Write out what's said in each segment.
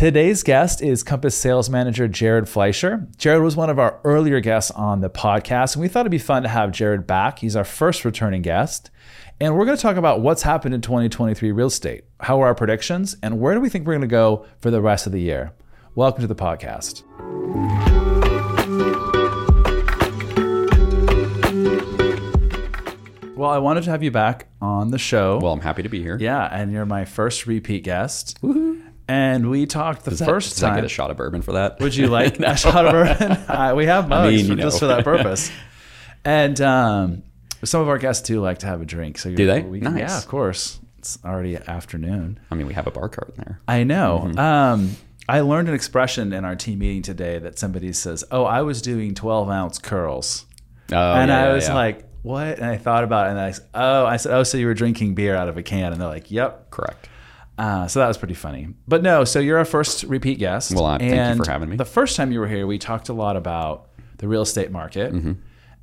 Today's guest is Compass sales manager Jared Fleischer. Jared was one of our earlier guests on the podcast, and we thought it'd be fun to have Jared back. He's our first returning guest. And we're going to talk about what's happened in 2023 real estate, how are our predictions, and where do we think we're going to go for the rest of the year. Welcome to the podcast. Well, I wanted to have you back on the show. Well, I'm happy to be here. Yeah, and you're my first repeat guest. And we talked the Does that- first does that time. get a shot of bourbon for that? Would you like a shot of bourbon? Uh, we have mugs mean, for- just for that purpose. and um, some of our guests do like to have a drink. So Do they? We, Nice. Yeah, of course. It's already afternoon. I mean, we have a bar cart in there. I know. Mm-hmm. Um, I learned an expression in our team meeting today that somebody says, "Oh, I was doing 12 ounce curls," Oh, and yeah, I was yeah. like, "What?" And I thought about it, and I, oh, I said, "Oh, so you were drinking beer out of a can?" And they're like, "Yep." correct. Uh, so that was pretty funny. But no, so you're our first repeat guest. Well, uh, thank you for having me. The first time you were here, we talked a lot about the real estate market, Mm-hmm.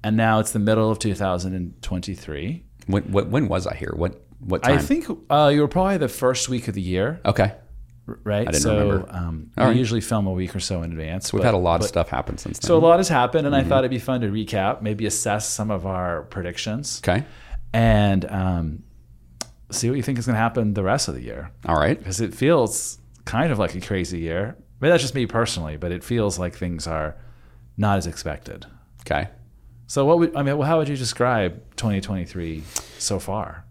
and now it's the middle of 2023. When, what, when was I here? What what time? I think uh, you were probably the first week of the year, Okay. right? I didn't so remember. Um, we right. usually film a week or so in advance. We've but- had a lot of stuff happen since then. So a lot has happened, and Mm-hmm. I thought it'd be fun to recap, maybe assess some of our predictions, okay. and um, see what you think is going to happen the rest of the year. All right. because it feels kind of like a crazy year. Maybe that's just me personally, but it feels like things are not as expected. Okay. So, what would I mean? How would you describe 2023 so far?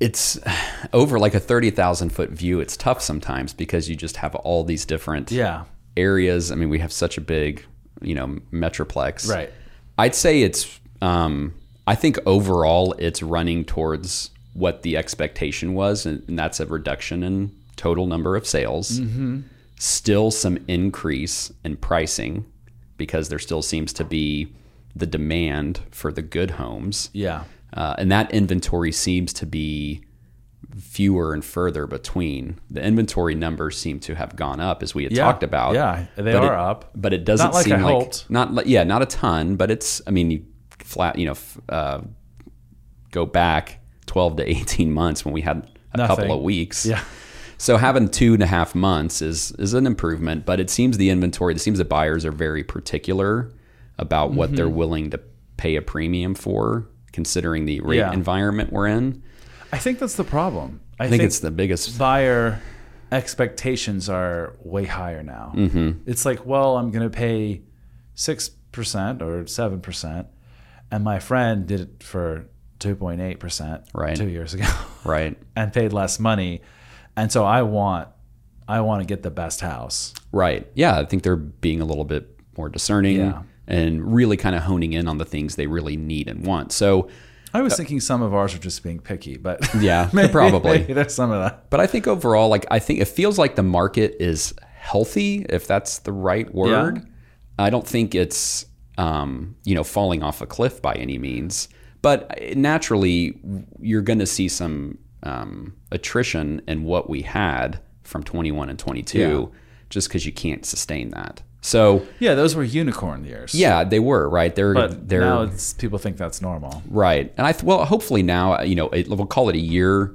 It's over like a 30,000 foot view. It's tough sometimes because you just have all these different Yeah, areas. I mean, we have such a big, you know, metroplex. right. I'd say it's. Um, I think overall, it's running towards what the expectation was, and, and that's a reduction in total number of sales. Still some increase in pricing because there still seems to be the demand for the good homes, Yeah, uh, and that inventory seems to be fewer and further between. The inventory numbers seem to have gone up as we had Yeah. talked about. Yeah, they are it- up. but it doesn't Not like seem I like hoped. not like yeah, not a ton, but it's. I mean, you flat, you know, f- uh, go back twelve to eighteen months when we had a Nothing. couple of weeks. yeah, So having two and a half months is is an improvement, but it seems the inventory. It seems that buyers are very particular about what they're Mm-hmm. willing to pay a premium for, considering the rate Yeah. environment we're in. I think that's the problem. I, I think it's the biggest. buyer expectations are way higher now. Mm-hmm. It's like, well, I'm going to pay six percent or seven percent, and my friend did it for two point eight percent Right. two years ago. Right. and paid less money. And so I want I want to get the best house. Right. Yeah, I think they're being a little bit more discerning Yeah. and really kind of honing in on the things they really need and want. So, I was thinking some of ours are just being picky, but yeah, maybe, probably. maybe there's some of that. But I think overall, like I think it feels like the market is healthy, if that's the right word. I don't think it's um, you know falling off a cliff by any means, but naturally you're going to see some um, attrition in what we had from 21 and 22, Yeah. just because you can't sustain that. So Yeah, those were unicorn years. yeah, they were right. They're But they're now it's, people think that's normal. Right. And I th- well, hopefully now, you know, it, we'll call it a year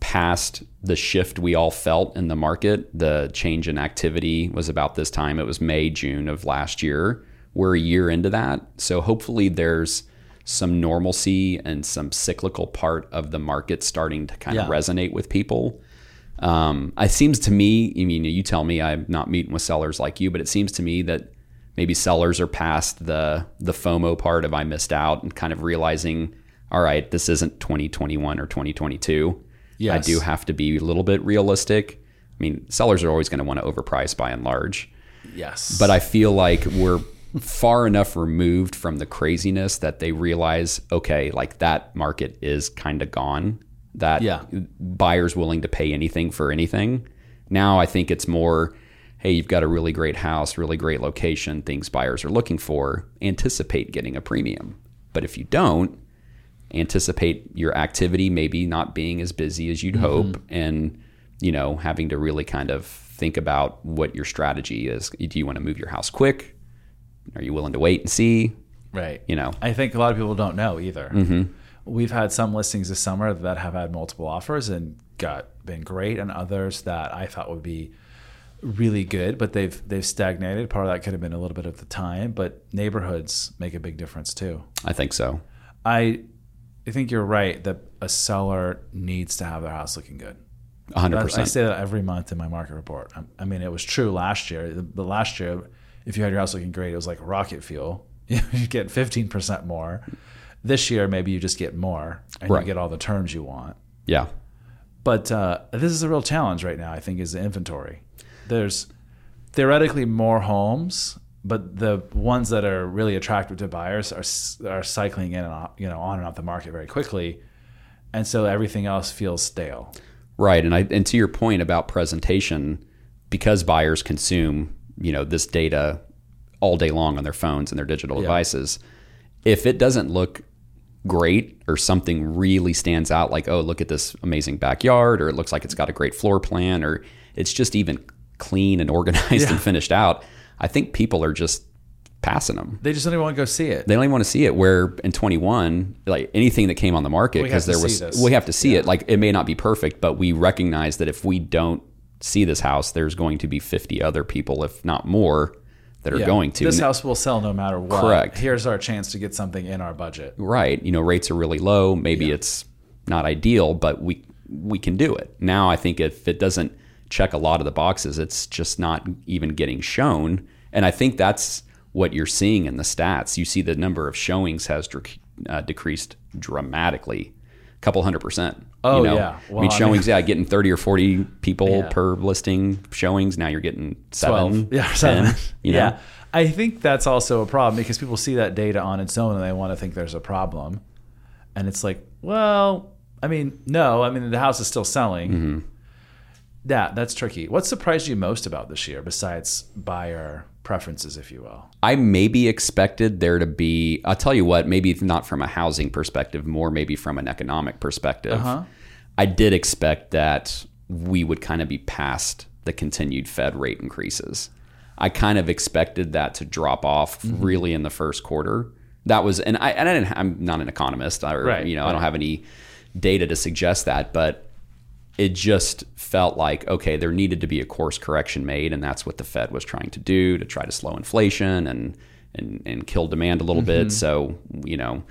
past the shift we all felt in the market. The change in activity was about this time. It was May, June of last year. We're a year into that. So hopefully there's some normalcy and some cyclical part of the market starting to kind of resonate with people. Um, it seems to me, I mean, you tell me I'm not meeting with sellers like you, but it seems to me that maybe sellers are past the the FOMO part of I missed out and kind of realizing, all right, this isn't 2021 or 2022. I do have to be a little bit realistic. I mean, sellers are always going to want to overprice by and large, Yes. but I feel like we're far enough removed from the craziness that they realize, okay, like that market is kind of gone. That Yeah. buyers willing to pay anything for anything. Now I think it's more, hey, you've got a really great house, really great location, things buyers are looking for. Anticipate getting a premium. But if you don't, anticipate your activity maybe not being as busy as you'd Mm-hmm. hope and you know having to really kind of think about what your strategy is do you want to move your house quick are you willing to wait and see right. you know I think a lot of people don't know either. Mm-hmm. We've had some listings this summer that have had multiple offers, and got been great, and others that I thought would be really good, but they've they've stagnated. Part of that could have been a little bit of the time, but neighborhoods make a big difference too. I think so. I I think you're right that a seller needs to have their house looking good. 100%. I say that every month in my market report. I, I mean, it was true last year. The, the, last year, if you had your house looking great, it was like rocket fuel. you get 15% more. This year, maybe you just get more and Right. you get all the terms you want. yeah. But uh, this is a real challenge right now, I think, is the inventory. There's theoretically more homes, but the ones that are really attractive to buyers are are cycling in and off, you know on and off the market very quickly, and so everything else feels stale. Right, and I and to your point about presentation, because buyers consume you know this data all day long on their phones and their digital devices, if it doesn't look great or something really stands out, like oh look at this amazing backyard, or it looks like it's got a great floor plan, or it's just even clean and organized and finished out, I think people are just passing them. They just don't even want to go see it. They don't even want to see it. Where in 21, like anything that came on the market, because there was, this. we have to see it. Like it may not be perfect, but we recognize that if we don't see this house, there's going to be 50 other people, if not more, that are Yeah. going to. This house will sell no matter what. Correct. Here's our chance to get something in our budget. right. You know, rates are really low. Maybe it's not ideal, but we we can do it. Now, I think if it doesn't check a lot of the boxes, it's just not even getting shown. And I think that's what you're seeing in the stats. You see the number of showings has dec- uh, decreased dramatically, a couple hundred percent. Oh, you know? yeah. I Well, mean, I showings, yeah, getting 30 or 40 people Yeah. per listing showings. Now you're getting seven, 12. Yeah, 10, seven. you know? yeah. I think that's also a problem because people see that data on its own and they want to think there's a problem. And it's like, well, I mean, no, I mean, the house is still selling. Mm-hmm. Yeah, that's tricky. What surprised you most about this year besides buyer preferences, if you will? I maybe expected there to be, I'll tell you what, maybe not from a housing perspective, more maybe from an economic perspective. Uh-huh. I did expect that we would kind of be past the continued Fed rate increases. I kind of expected that to drop off Mm-hmm. really in the first quarter. That was, and I, and I didn't, I'm not an economist, or, Right, you know, I don't have any data to suggest that, but it just felt like okay there needed to be a course correction made and that's what the fed was trying to do to try to slow inflation and and, and kill demand a little Mm-hmm. bit so you know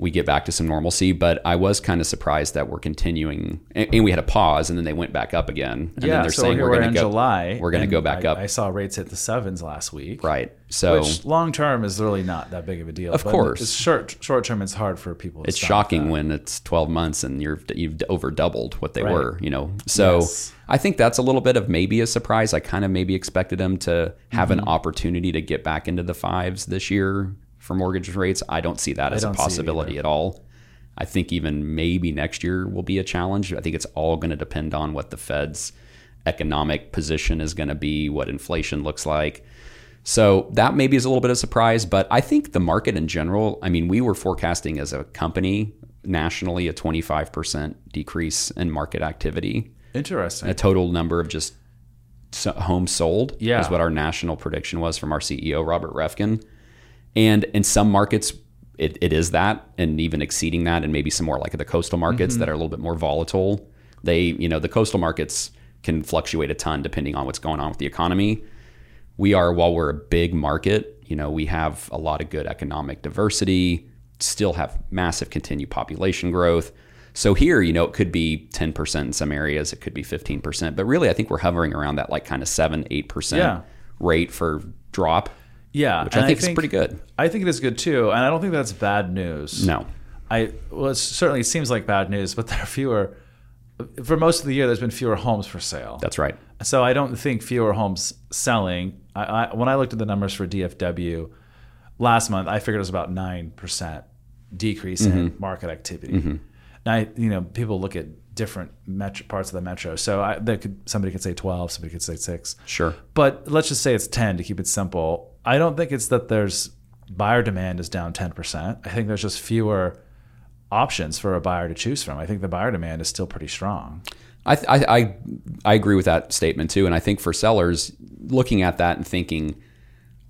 we get back to some normalcy but i was kind of surprised that we're continuing and, and we had a pause and then they went back up again and then yeah, they're so saying we're we're, going in to go July. we're going to go back I, up I saw rates hit the sevens last week. right so long term is really not that big of a deal. Of but course. it's short short term. It's hard for people. To it's shocking that. when it's 12 months and you're you've over doubled what they Right. were you know so Yes. i think that's a little bit of maybe a surprise i kind of maybe expected them to have Mm-hmm. an opportunity to get back into the fives this year for mortgage rates i don't see that as a don't see it possibility at all i think even maybe next year will be a challenge i think it's all going to depend on what the fed's economic position is going to be what inflation looks like so that maybe is a little bit of a surprise, but I think the market in general, I mean, we were forecasting as a company nationally a 25% decrease in market activity. Interesting. A total number of just homes sold Yeah. is what our national prediction was from our CEO, Robert Reffkin. And in some markets, it, it is that, and even exceeding that, and maybe some more like the coastal markets mm-hmm. that are a little bit more volatile. They, you know, the coastal markets can fluctuate a ton depending on what's going on with the economy we are while we're a big market you know we have a lot of good economic diversity still have massive continued population growth so here you know it could be 10% in some areas it could be 15% but really i think we're hovering around that like kind of 7 8% Yeah. rate for drop yeah, which i and think, is pretty good I think it is good too, and I don't think that's bad news. no I well, it certainly seems like bad news, but there are fewer. For most of the year, there's been fewer homes for sale. that's right So I don't think fewer homes selling. I, I, when I looked at the numbers for DFW last month, I figured it was about nine percent decrease in mm-hmm. market activity. Mm-hmm. Now, you know, people look at different metro, parts of the metro, so I, that could somebody could say twelve, somebody could say six, sure but let's just say it's ten to keep it simple. I don't think it's that there's buyer demand is down ten percent. I think there's just fewer options for a buyer to choose from. I think the buyer demand is still pretty strong. I, I, I, I agree with that statement too. And I think for sellers looking at that and thinking,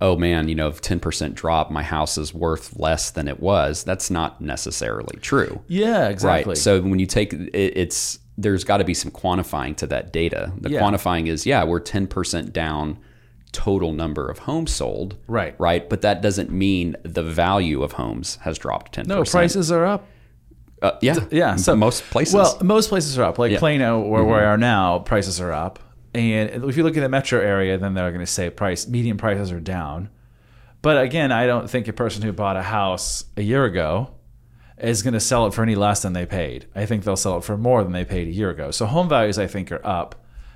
oh man, you know, if 10% drop, my house is worth less than it was, that's not necessarily true. Yeah, exactly. Right. So when you take it, it's there's got to be some quantifying to that data. The Yeah. quantifying is, yeah, we're 10% down total number of homes sold. Right. Right. But that doesn't mean the value of homes has dropped 10%. No, prices are up. Uh, yeah. Yeah, so most places. Well, most places are up. Like Yeah. Mm-hmm. Plano, where we are now, prices are up. And if you look at the metro area, then they're going to say price median prices are down. But again, I don't think a person who bought a house a year ago is going to sell it for any less than they paid. I think they'll sell it for more than they paid a year ago. So home values, I think, are up.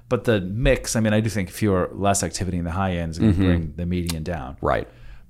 But the mix, I mean, I do think fewer, less activity in the high end is going to Mm-hmm. bring the median down. right.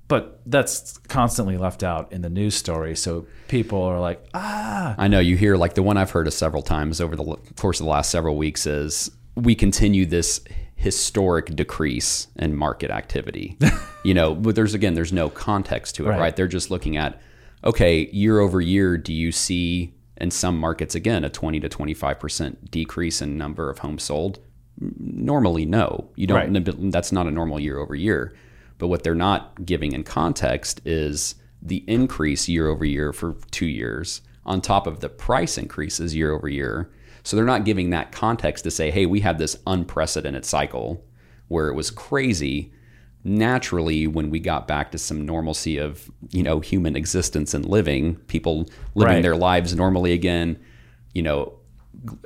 But that's constantly left out in the news story. So people are like, ah, I know you hear like the one I've heard of several times over the course of the last several weeks is we continue this historic decrease in market activity. you know, but there's again there's no context to it, Right. right? They're just looking at okay, year over year, do you see in some markets again a 20 to 25% decrease in number of homes sold? Normally no. You don't Right. that's not a normal year over year. But what they're not giving in context is the increase year over year for two years on top of the price increases year over year. So they're not giving that context to say, hey, we had this unprecedented cycle where it was crazy. Naturally, when we got back to some normalcy of you know human existence and living, people living Right. their lives normally again, you know,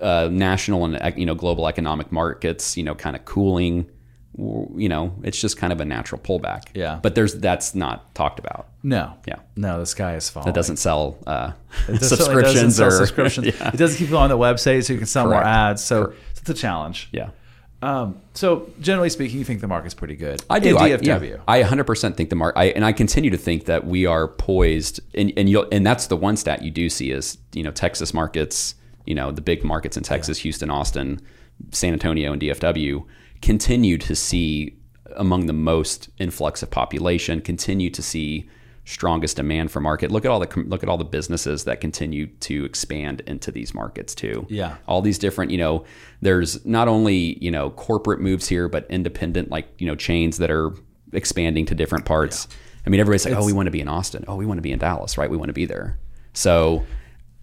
uh, national and you know global economic markets, you know, kind of cooling. You know, it's just kind of a natural pullback. Yeah. but there's that's not talked about. no. Yeah. No, the sky is falling. It doesn't sell uh, It certainly doesn't subscriptions sell or subscriptions. It doesn't keep people on the website so you can sell more ads. So it's a challenge. yeah. Um, so generally speaking, you think the market's pretty good. I do. I, DFW. yeah. I 100% think the market, I, and I continue to think that we are poised, and and you and that's the one stat you do see is you know Texas markets, you know the big markets in Texas, Houston, Austin, San Antonio, and DFW continue to see among the most influx of population, continue to see strongest demand for market. Look at all the look at all the businesses that continue to expand into these markets too. Yeah. all these different you know there's not only you know corporate moves here but independent like you know chains that are expanding to different parts. I mean everybody's like oh we want to be in austin. Oh we want to be in dallas right? We want to be there. So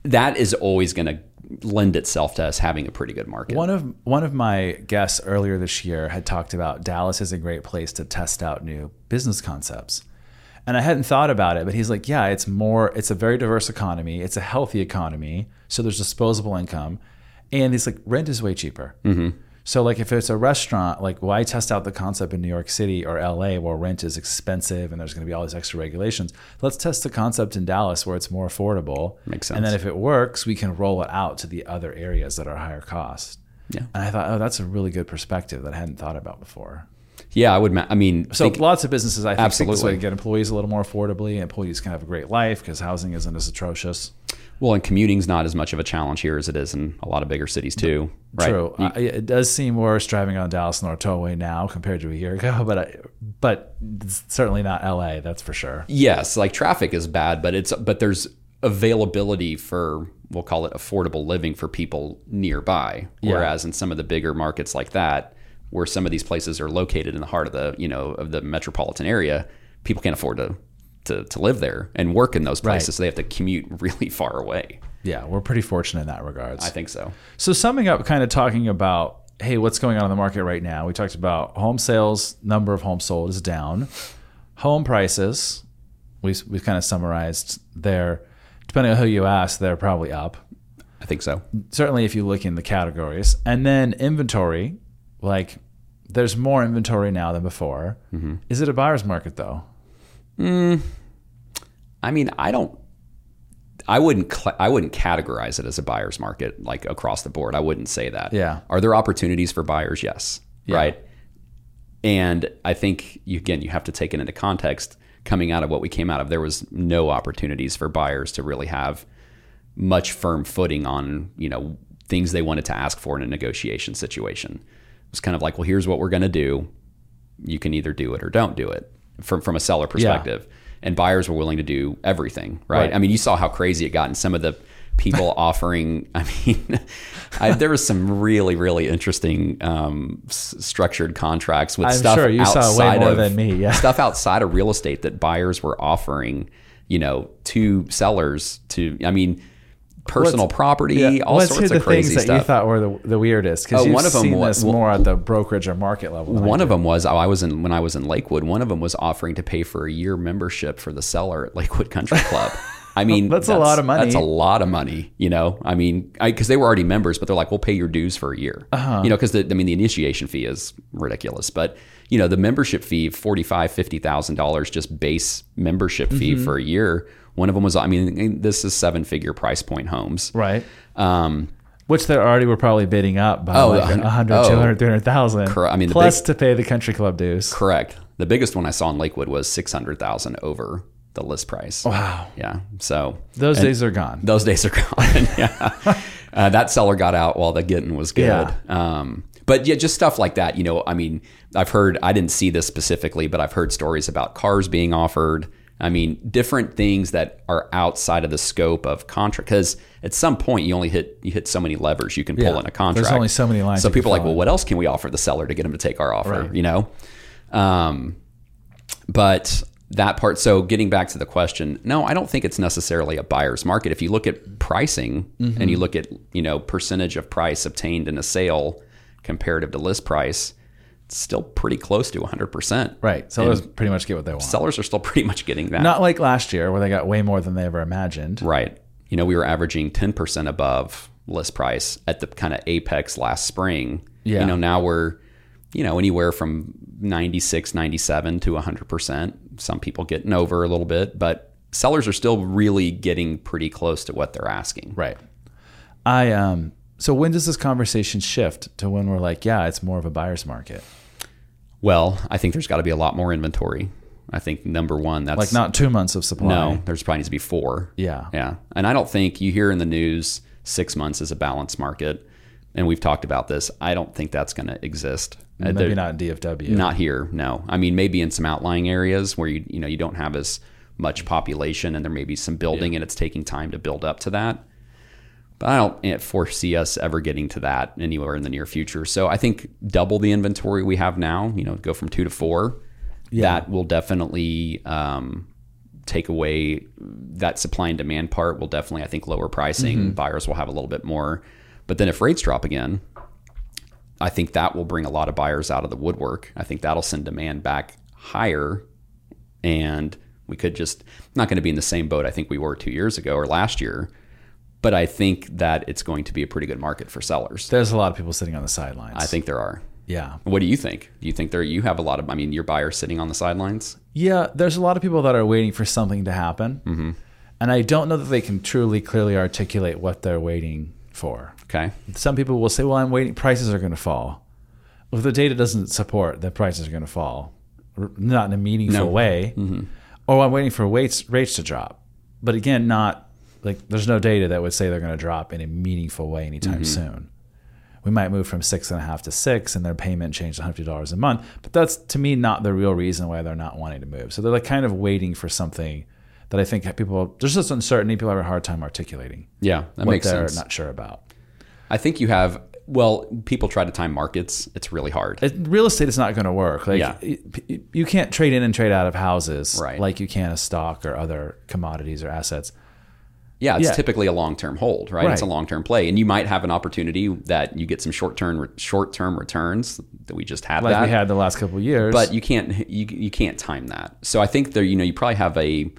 that is always going to lend itself to us having a pretty good market One of one of my guests earlier this year had talked about Dallas is a great place to test out new business concepts. And I hadn't thought about it, but he's like, yeah, it's more it's a very diverse economy, it's a healthy economy, so there's disposable income. And he's like, rent is way cheaper. Mm-hmm. So like if it's a restaurant, like why test out the concept in New York City or LA where rent is expensive and there's going to be all these extra regulations? Let's test the concept in Dallas where it's more affordable. Makes sense. And then if it works, we can roll it out to the other areas that are higher cost. Yeah. And I thought, oh, that's a really good perspective that I hadn't thought about before. yeah i would ma- i mean So think- lots of businesses, I think, think this way Absolutely. to get employees a little more affordably. and Employees can have a great life because housing isn't as atrocious. Well and commuting's not as much of a challenge here as it is in a lot of bigger cities too right True. Uh, it does seem worse driving on Dallas North Tollway now compared to a year ago, but I, but it's certainly not LA. That's for sure. yes like traffic is bad but it's but there's availability for we'll call it affordable living for people nearby Yeah. whereas in some of the bigger markets like that where some of these places are located in the heart of the you know of the metropolitan area people can't afford to to, to live there and work in those places Right. so they have to commute really far away Yeah, we're pretty fortunate in that regards. i think so So summing up, kind of talking about, hey, what's going on in the market right now? We talked about home sales, number of homes sold is down. Home prices, we we kind of summarized there. Depending on who you ask, they're probably up. i think so Certainly, if you look in the categories, and then inventory, like there's more inventory now than before. Mm-hmm. Is it a buyer's market though? Mm, I mean, I don't. I wouldn't. Cl- I wouldn't categorize it as a buyer's market like across the board. I wouldn't say that. Yeah. Are there opportunities for buyers? Yes. Right. And I think you, again, you have to take it into context. Coming out of what we came out of, there was no opportunities for buyers to really have much firm footing on you know things they wanted to ask for in a negotiation situation. It was kind of like, well, here's what we're going to do. You can either do it or don't do it from from a seller perspective. And buyers were willing to do everything, right? Right. I mean, you saw how crazy it got, and some of the people offering. I mean, I, there was some really, really interesting um, s- structured contracts with I'm stuff sure you saw outside more of me, yeah. stuff outside of real estate that buyers were offering, you know, to sellers. To I mean, personal What's- property, Yeah. all Let's sorts of crazy things that stuff. you thought were the, the weirdest because Oh, you've one of 'em seen was- this more at the brokerage or market level. One of them was oh, I was in when I was in Lakewood. One of them was offering to pay for a year membership for the seller at Lakewood Country Club. I mean, That's a lot of money. That's a lot of money. You know, I mean, because they were already members, but they're like, we'll pay your dues for a year. Uh-huh. You know, because I mean, the initiation fee is ridiculous, but you know, the membership fee forty five fifty thousand dollars just base membership fee Mm-hmm. for a year. One of them was, I mean, this is seven figure price point homes. right? Um, Which they already were probably bidding up by Oh, like uh, 100, oh. 200, 300,000. Correct. I mean, the plus to pay the country club dues. correct. The biggest one I saw in Lakewood was six hundred thousand over the list price. Wow. Yeah. So Those days are gone. those days are gone. yeah. Uh, that seller got out while the getting was good. Yeah. Um, but yeah, just stuff like that. You know, I mean, I've heard, I didn't see this specifically, but I've heard stories about cars being offered. I mean, different things that are outside of the scope of contract. Because at some point, you only hit you hit so many levers you can pull Yeah. in a contract. There's only so many lines So people are like, well, what else can we offer the seller to get him to take our offer? Right. You know, um, but that part so getting back to the question no i don't think it's necessarily a buyer's market if you look at pricing Mm-hmm. and you look at you know percentage of price obtained in a sale comparative to list price still pretty close to 100% Right. Sellers pretty much get what they want. sellers are still pretty much getting that Not like last year where they got way more than they ever imagined. right you know we were averaging 10% above list price at the kind of apex last spring Yeah. you know now we're you know anywhere from 96 97 to 100% some people getting over a little bit but sellers are still really getting pretty close to what they're asking Right. I um so when does this conversation shift to when we're like, yeah, it's more of a buyer's market? well i think there's got to be a lot more inventory i think number one that's Like not two months of supply. no there's probably needs to be four Yeah. Yeah. And I don't think you hear in the news six months is a balanced market. And we've talked about this. I don't think that's going to exist. Uh, Maybe there- not in DFW. Not here. No. I mean, maybe in some outlying areas where you, you know, you don't have as much population and there may be some building and it's taking time to build up to that. But I don't eh, foresee us ever getting to that anywhere in the near future. So I think double the inventory we have now, you know, go from two to four. That will definitely um, take away that supply and demand part will definitely, I think, lower pricing. Buyers will have a little bit more. But then if rates drop again, I think that will bring a lot of buyers out of the woodwork. I think that'll send demand back higher. And we could just, not going to be in the same boat I think we were two years ago or last year. But I think that it's going to be a pretty good market for sellers. There's a lot of people sitting on the sidelines. I think there are. Yeah. What do you think? Do you think there you have a lot of? I mean, your buyers sitting on the sidelines. Yeah, there's a lot of people that are waiting for something to happen. Mm-hmm. And I don't know that they can truly clearly articulate what they're waiting for. Okay. Some people will say, well, I'm waiting, prices are going to fall. Well, if the data doesn't support that prices are going to fall, not in a meaningful No. way, or I'm waiting for rates, rates to drop. But again, not like there's no data that would say they're going to drop in a meaningful way anytime mm-hmm. soon. We might move from six and a half to six, and their payment changed $150 a month. But that's to me not the real reason why they're not wanting to move. So they're like kind of waiting for something that I think people there's just uncertainty. People have a hard time articulating Yeah, that makes they're sense. not sure about. I think you have. Well, people try to time markets. It's really hard. it, real estate is not going to work. Like Yeah. you can't trade in and trade out of houses Right. like you can a stock or other commodities or assets. Yeah, it's Yeah. typically a long-term hold, right? It's a long-term play, and you might have an opportunity that you get some short-term short-term returns that we just had Like that, we had the last couple of years. but you can't you, you can't time that. So I think there, you know, you probably have a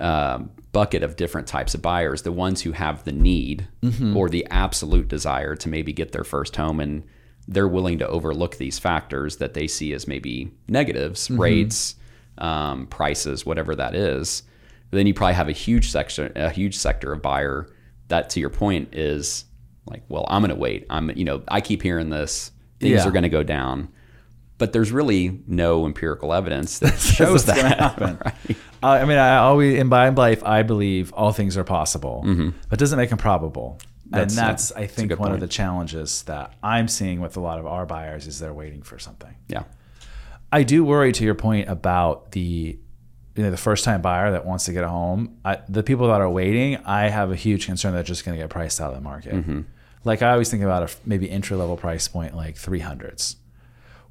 um, bucket of different types of buyers. The ones who have the need Mm-hmm. or the absolute desire to maybe get their first home, and they're willing to overlook these factors that they see as maybe negatives, Mm-hmm. rates, um, prices, whatever that is. Then you probably have a huge section, a huge sector of buyer that, to your point, is like, well, I'm going to wait. I'm, you know, I keep hearing this. Things Yeah. are going to go down but there's really no empirical evidence that shows that. happen. right? Uh, I mean, I always in my life, I believe all things are possible, but doesn't make them probable. Mm-hmm. That's- and that's, I think, one of the challenges that I'm seeing with a lot of our buyers is they're waiting for something. Yeah. I do worry to your point about the you know the first time buyer that wants to get a home. I, the people that are waiting, I have a huge concern they're just going to get priced out of the market. Mm-hmm. Like I always think about a maybe entry level price point like 300s.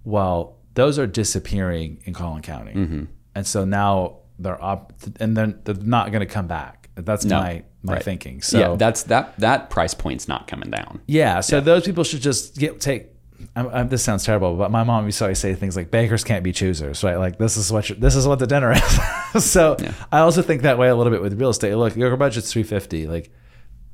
Well, those are disappearing in Collin County, Mm-hmm. and so now they're up, and then they're not going to come back. That's No. my my thinking. So yeah, that's that that price point's not coming down. Yeah, so those people should just get take. I'm, I'm, this sounds terrible, but my mom used to always say things like "bakers can't be choosers," right? Like this is what this is what the dinner is. so I also think that way a little bit with real estate. Look, your budget's three fifty. Like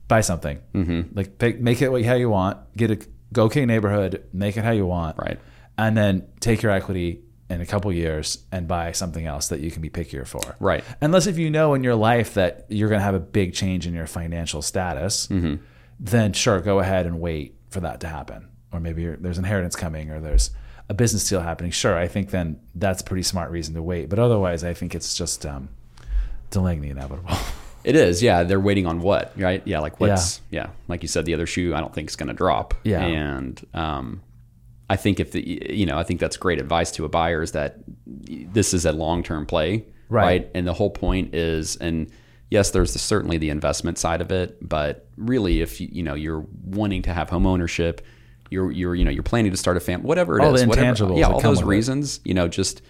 buy something. Mm-hmm. Like pick, make it what how you want. Get a go king neighborhood. Make it how you want. Right. And then take your equity in a couple years and buy something else that you can be pickier for. Right. Unless if you know in your life that you're going to have a big change in your financial status, Mm-hmm. then sure, go ahead and wait for that to happen. Or maybe there's inheritance coming or there's a business deal happening. Sure, I think then that's a pretty smart reason to wait. But otherwise, I think it's just um, delaying the inevitable. It is, yeah. They're waiting on what, right? Yeah, like what's, yeah. Like you said, the other shoe I don't think is going to drop. Yeah. And um, I think if the, you know, I think that's great advice to a buyer is that this is a long term play, Right. And the whole point is, and yes, there's the, certainly the investment side of it, but really, if you, you know you're wanting to have home ownership, you're you're you know you're planning to start a family, whatever it is, All the whatever, yeah, all those with it. reasons, you know, just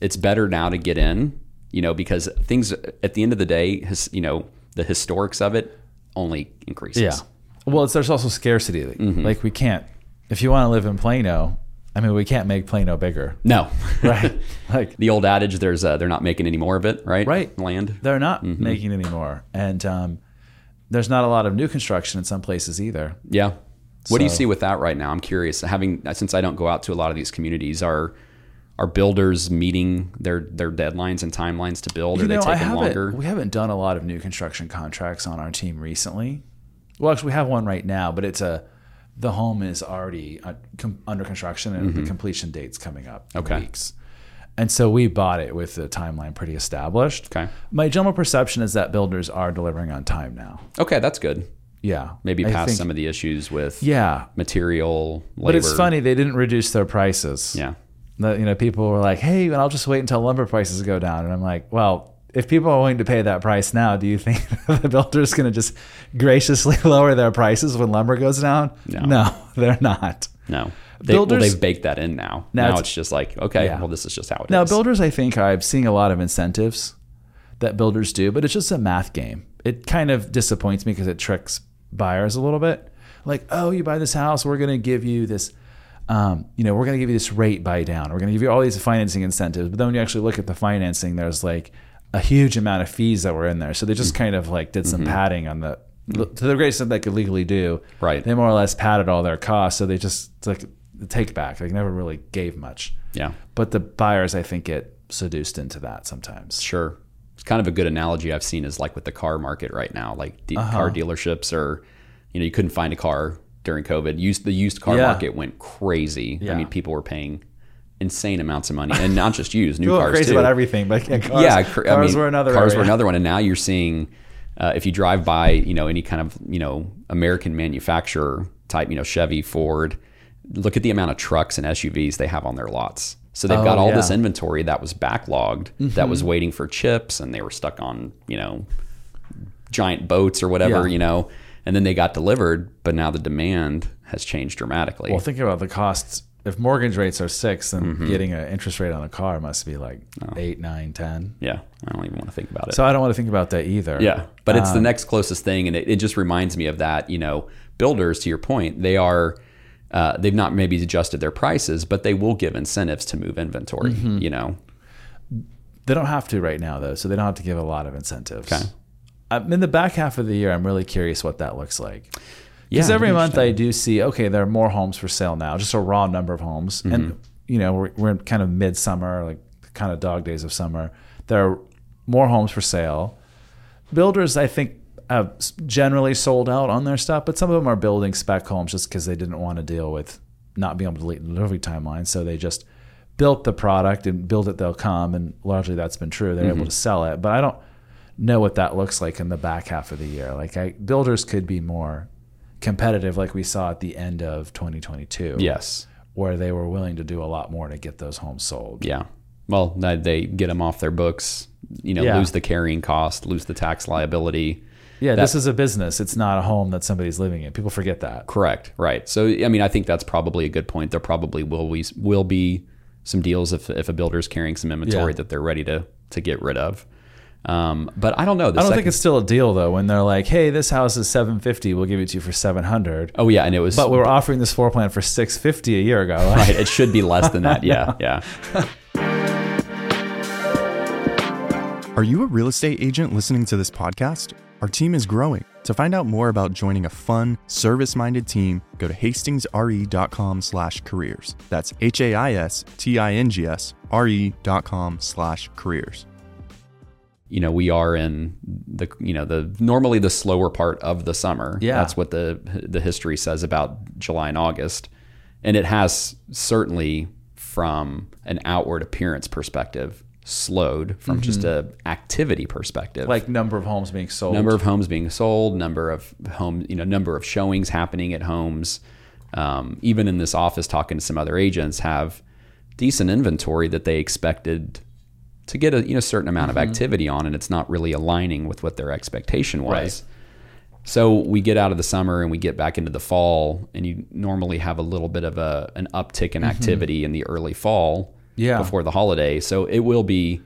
it's better now to get in, you know, because things at the end of the day, his, you know, the historics of it only increases. Yeah. Well, it's, there's also scarcity. Mm-hmm. Like we can't, if you want to live in Plano, I mean, we can't make Plano bigger, No. right? like the old adage, there's uh, they're not making any more of it, right? Right. Land. they're not Mm-hmm. making anymore, and um, there's not a lot of new construction in some places either. Yeah. What do you see with that right now? I'm curious. Having since I don't go out to a lot of these communities, are are builders meeting their their deadlines and timelines to build? Are they I taking longer? we haven't done a lot of new construction contracts on our team recently. Well, actually, we have one right now, but it's a the home is already uh, under construction and the completion date's coming up in Mm-hmm. Okay. weeks. And so we bought it with the timeline pretty established. Okay. My general perception is that builders are delivering on time now. Okay, that's good. Yeah. Maybe past think- some of the issues with Yeah. material, labor. But it's funny, they didn't reduce their prices. Yeah. The- you know, people were like, "Hey, I'll just wait until lumber prices go down." And I'm like, "Well, if people are willing to pay that price now, do you think the builder's going to just graciously lower their prices when lumber goes down?" No. they're not. No. They, well, Builders- they've baked that in now. Now Now, it's- it's, just like, okay, Yeah. well, this is just how it is. Now, builders, I think I'm seeing a lot of incentives that builders do, but it's just a math game. It kind of disappoints me because it tricks buyers a little bit. Like, oh, you buy this house, we're going to give you this, um, you know, we're going to give you this rate buy down. We're going to give you all these financing incentives. But then when you actually look at the financing, there's like a huge amount of fees that were in there. So they just kind of like did some padding on the, to the greatest extent they could legally do. Right. They more or less padded all their costs. So they just like the take back. They never really gave much. yeah, But the buyers, I think, get seduced into that sometimes. sure. It's kind of a good analogy I've seen is like with the car market right now. Like the Uh-huh. car dealerships are, you know, you couldn't find a car during COVID. Used the used car Yeah. market went crazy. Yeah. I mean, people were paying insane amounts of money, and not just used, new People cars crazy too. about everything, but yeah, cars, yeah, cr- cars I mean, were another. Cars area. were another one, and now you're seeing uh, if you drive by, you know, any kind of you know American manufacturer type, you know, Chevy, Ford. Look at the amount of trucks and SUVs they have on their lots. So they've Oh, got all yeah. Mm-hmm. this inventory that was backlogged, that was waiting for chips, and they were stuck on you know giant boats or whatever, Yeah. you know. And then they got delivered, but now the demand has changed dramatically. Well, think about the costs. If mortgage rates are six, then Mm-hmm. getting an interest rate on a car must be like Oh. eight, nine, ten. yeah, I don't even want to think about it. So I don't want to think about that either. Yeah, but it's the Um, next closest thing, and it, it just reminds me of that. You know, builders, to your point, they are uh, they've not maybe adjusted their prices, but they will give incentives to move inventory. Mm-hmm. You know, They don't have to right now though, so they don't have to give a lot of incentives. Okay. Um, in the back half of the year, I'm really curious what that looks like. Because Yeah, every month. I do see, okay, there are more homes for sale now, just a raw number of homes. Mm-hmm. And, you know, we're, we're in kind of midsummer, like kind of dog days of summer. There are more homes for sale. Builders, I think, have generally sold out on their stuff, but some of them are building spec homes just because they didn't want to deal with not being able to meet delivery timelines. So they just built the product and build it, they'll come. And largely that's been true. They're Mm-hmm. able to sell it. But I don't know what that looks like in the back half of the year. Like I, builders could be more competitive, like we saw at the end of 2022, yes, where they were willing to do a lot more to get those homes sold. yeah. Well, they- they get them off their books. You know, Yeah. lose the carrying cost, lose the tax liability. Yeah, That- this is a business. It's not a home that somebody's living in. People forget that. Correct. Right. So I mean, I think that's probably a good point. There probably will be will be some deals if if a builder's carrying some inventory Yeah. that they're ready to to get rid of. Um, but I don't know. The I don't second, think it's still a deal though when they're like, "Hey, this house is 750, we'll give it to you for 700." Oh yeah, and it was. But we were offering this floor plan for 650 a year ago. right. It should be less than that. Yeah, yeah. Are you a real estate agent listening to this podcast? Our team is growing. To find out more about joining a fun, service-minded team, go to hastingsre.com slash careers. That's H-A-I-S-T-I-N-G-S R-E dot com slash careers. you know we are in the you know the normally the slower part of the summer Yeah. that's what the the history says about july and august and it has certainly from an outward appearance perspective slowed from just mm-hmm. a activity perspective like number of homes being sold. number of homes being sold, number of home, you know, number of showings happening at homes. Um, even in this office, talking to some other agents, have decent inventory that they expected to get a you know certain amount of mm-hmm. activity on, and it's not really aligning with what their expectation was. So we get out of the summer and we get back into the fall, and you normally have a little bit of a an uptick in mm-hmm. activity in the early fall Yeah. before the holiday. So it will be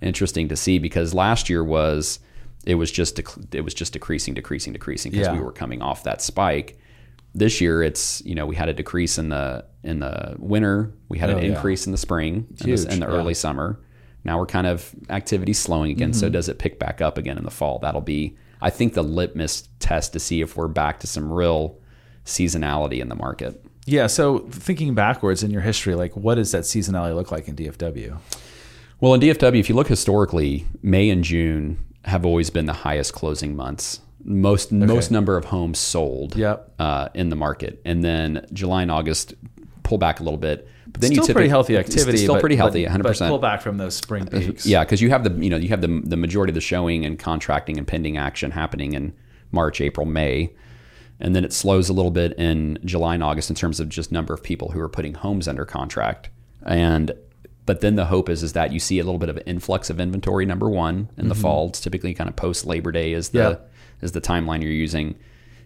interesting to see because last year was it was just dec- it was just decreasing, decreasing, decreasing because Yeah. we were coming off that spike. This year, it's you know we had a decrease in the in the winter, we had Oh, an yeah. increase in the spring and the, and the. Mm-hmm. early summer. Now we're kind of activity slowing again. So does it pick back up again in the fall? That'll be I think the litmus test to see if we're back to some real seasonality in the market. Yeah. So thinking backwards in your history, like what does that seasonality look like in DFW? Well, in DFW, if you look historically, May and June have always been the highest closing months. Most most number of homes sold Yep. uh, in the market, and then July and August pull back a little bit. But then you Still you pretty healthy activity. Still but- pretty healthy, 100. percent pull back from those spring peaks. Yeah, because you have the you know you have the the majority of the showing and contracting and pending action happening in March, April, May, and then it slows a little bit in July and August in terms of just number of people who are putting homes under contract. And but then the hope is is that you see a little bit of an influx of inventory. Number one in the fall, it's typically kind of post Labor Day is the Mm-hmm. Yeah. is the timeline you're using.